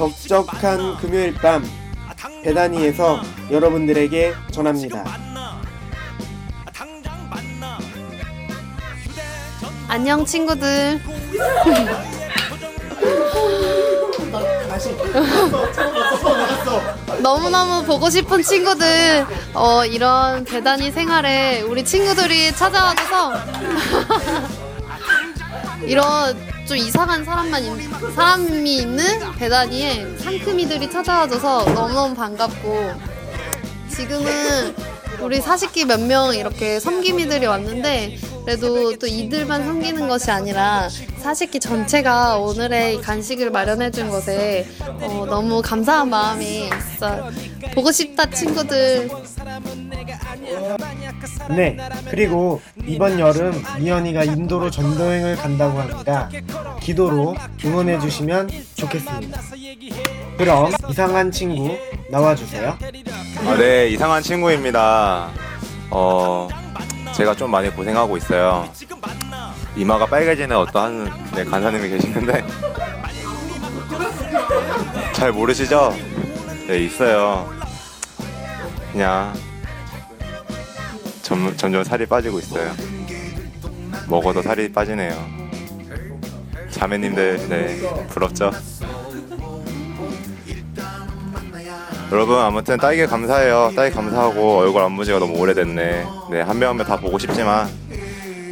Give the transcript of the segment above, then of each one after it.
적적한 금요일 밤 배단위에서 여러분들에게 전합니다. 안녕 친구들. 너무너무 보고 싶은 친구들 어, 이런 대단히 생활에 우리 친구들이 찾아와줘서 이런 좀 이상한 사람만 있- 사람이 있는 배단위에 상큼이들이 찾아와줘서 너무너무 반갑고 지금은 우리 사십기 몇 명 이렇게 섬김이들이 왔는데 그래도 또 이들만 섬기는 것이 아니라 사십기 전체가 오늘의 이 간식을 마련해 준 것에 어, 너무 감사한 마음이 진짜 보고 싶다 친구들 네, 그리고 이번 여름 미연이가 인도로 전도여행을 간다고 합니다. 기도로 응원해 주시면 좋겠습니다. 그럼 이상한 친구 나와주세요. 아, 네, 이상한 친구입니다. 어, 제가 좀 많이 고생하고 있어요. 이마가 빨개지는 어떠한 네, 간사님이 계시는데 잘 모르시죠? 네, 있어요. 그냥 점, 점점 살이 빠지고 있어요. 먹어도 살이 빠지네요. 자매님들, 네, 부럽죠? 여러분 아무튼 딸기 감사해요. 딸기 감사하고 얼굴 안무지가 너무 오래됐네. 네, 한 명 한 명 다 보고 싶지만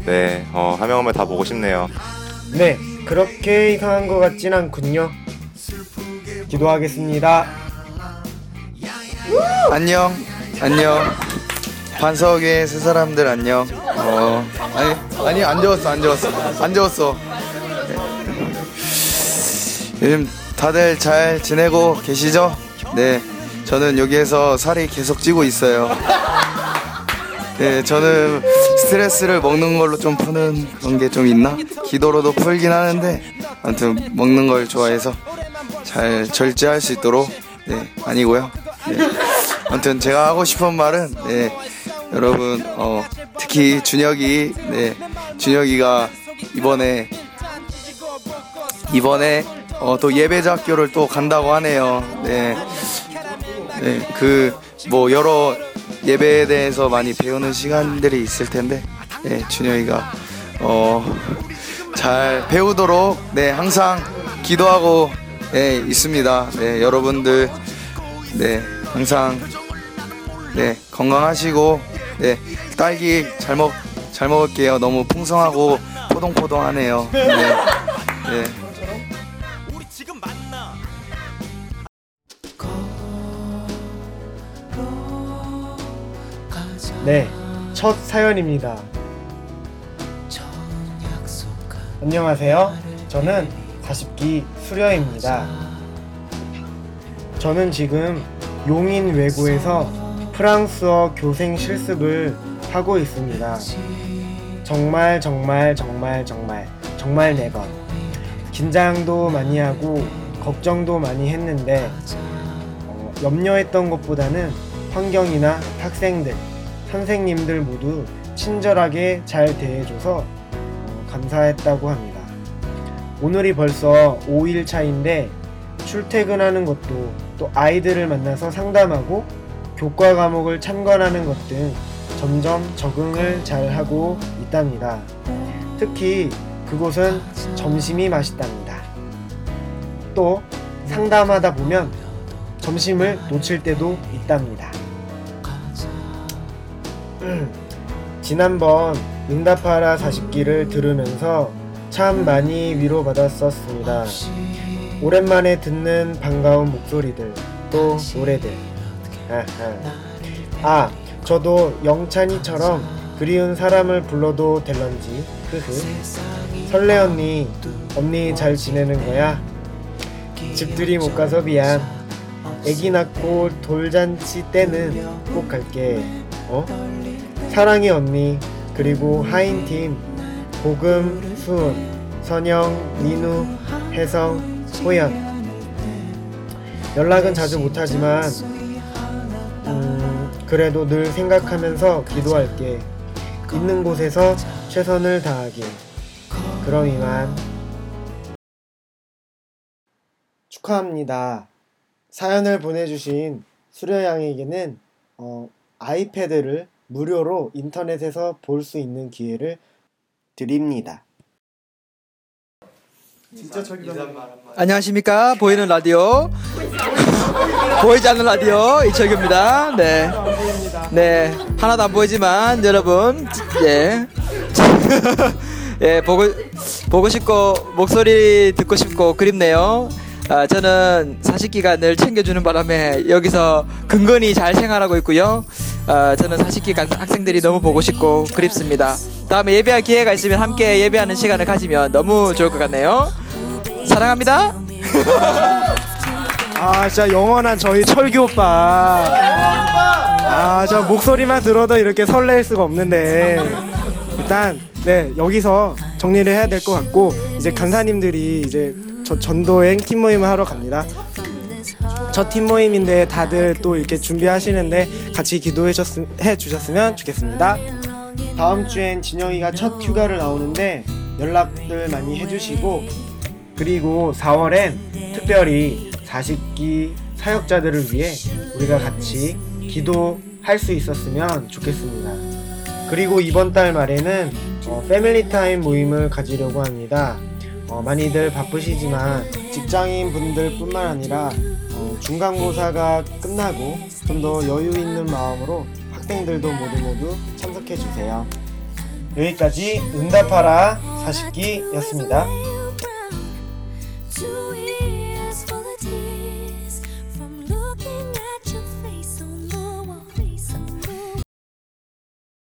네, 어, 한 명 한 명 다 보고 싶네요. 네, 그렇게 이상한 것 같진 않군요. 기도하겠습니다. 안녕 안녕 반석의 세 사람들 안녕. 어 아니 아니 안 적었어 안 적었어. 안 적었어. 요즘 다들 잘 지내고 계시죠? 네. 저는 여기에서 살이 계속 찌고 있어요. 네 저는 스트레스를 먹는 걸로 좀 푸는 그런 게 좀 있나? 기도로도 풀긴 하는데 아무튼 먹는 걸 좋아해서 잘 절제할 수 있도록 네 아니고요. 네. 아무튼 제가 하고 싶은 말은 네, 여러분 어, 특히 준혁이 네, 준혁이가 이번에 이번에 어, 또 예배자 학교를 또 간다고 하네요. 네, 네, 그 뭐 여러 예배에 대해서 많이 배우는 시간들이 있을 텐데, 네, 준혁이가 어, 잘 배우도록 네 항상 기도하고 네, 있습니다. 네, 여러분들 네 항상 네 건강하시고 네 딸기 잘 먹 잘 먹을게요. 너무 풍성하고 포동포동하네요. 네. 네. 네, 첫 사연입니다. 안녕하세요. 저는 40기 수려입니다. 저는 지금 용인 외고에서 프랑스어 교생 실습을 하고 있습니다. 정말 정말 정말 정말 정말 매번 긴장도 많이 하고 걱정도 많이 했는데 어, 염려했던 것보다는 환경이나 학생들, 선생님들 모두 친절하게 잘 대해줘서 어, 감사했다고 합니다. 오늘이 벌써 5일 차인데 출퇴근하는 것도 또 아이들을 만나서 상담하고 교과 과목을 참관하는 것 등 점점 적응을 잘 하고 있답니다. 특히 그곳은 점심이 맛있답니다. 또 상담하다 보면 점심을 놓칠 때도 있답니다. 지난번 응답하라 40기를 들으면서 참 많이 위로받았었습니다. 오랜만에 듣는 반가운 목소리들, 또 노래들. 아, 저도 영찬이처럼 그리운 사람을 불러도 될런지. 흐흐. 설레 언니, 언니 잘 지내는 거야? 집들이 못 가서 미안. 애기 낳고 돌잔치 때는 꼭 갈게. 어? 사랑해 언니. 그리고 하인 팀 보금, 수은, 선영, 민우, 혜성, 호연. 연락은 자주 못하지만 음, 그래도 늘 생각하면서 기도할게. 있는 곳에서 최선을 다하길. 그럼 이만. 축하합니다. 사연을 보내주신 수려양에게는 어, 아이패드를 무료로 인터넷에서 볼 수 있는 기회를 드립니다. 진짜 저기 안녕하십니까? 보이는 라디오. 보이지 않는 라디오 이철규입니다. 네. 네. 하나도 안 보이지만 여러분 예. 예 보고 보고 싶고 목소리 듣고 싶고 그립네요. 아, 저는 사식기가 늘 챙겨주는 바람에 여기서 근근히 잘 생활하고 있고요. 아, 저는 사식기 간 학생들이 너무 보고 싶고 그립습니다 다음에 예배할 기회가 있으면 함께 예배하는 시간을 가지면 너무 좋을 것 같네요. 사랑합니다. 아 진짜 영원한 저희 철규 오빠. 아 저 목소리만 들어도 이렇게 설레일 수가 없는데. 일단 네 여기서 정리를 해야 될 것 같고 이제 간사님들이 이제 저 전도행 팀 모임을 하러 갑니다. 첫팀 모임인데 다들 또 이렇게 준비하시는데 같이 기도해 주셨- 해 주셨으면 좋겠습니다 다음 주엔 진영이가 첫 휴가를 나오는데 연락들 많이 해주시고 그리고 4월엔 특별히 40기 사역자들을 위해 우리가 같이 기도할 수 있었으면 좋겠습니다. 그리고 이번 달 말에는 어, 패밀리 타임 모임을 가지려고 합니다. 어, 많이들 바쁘시지만 직장인 분들 뿐만 아니라 어, 중간고사가 끝나고 좀 더 여유 있는 마음으로 학생들도 모두 모두 참석해 주세요. 여기까지 응답하라 40기였습니다.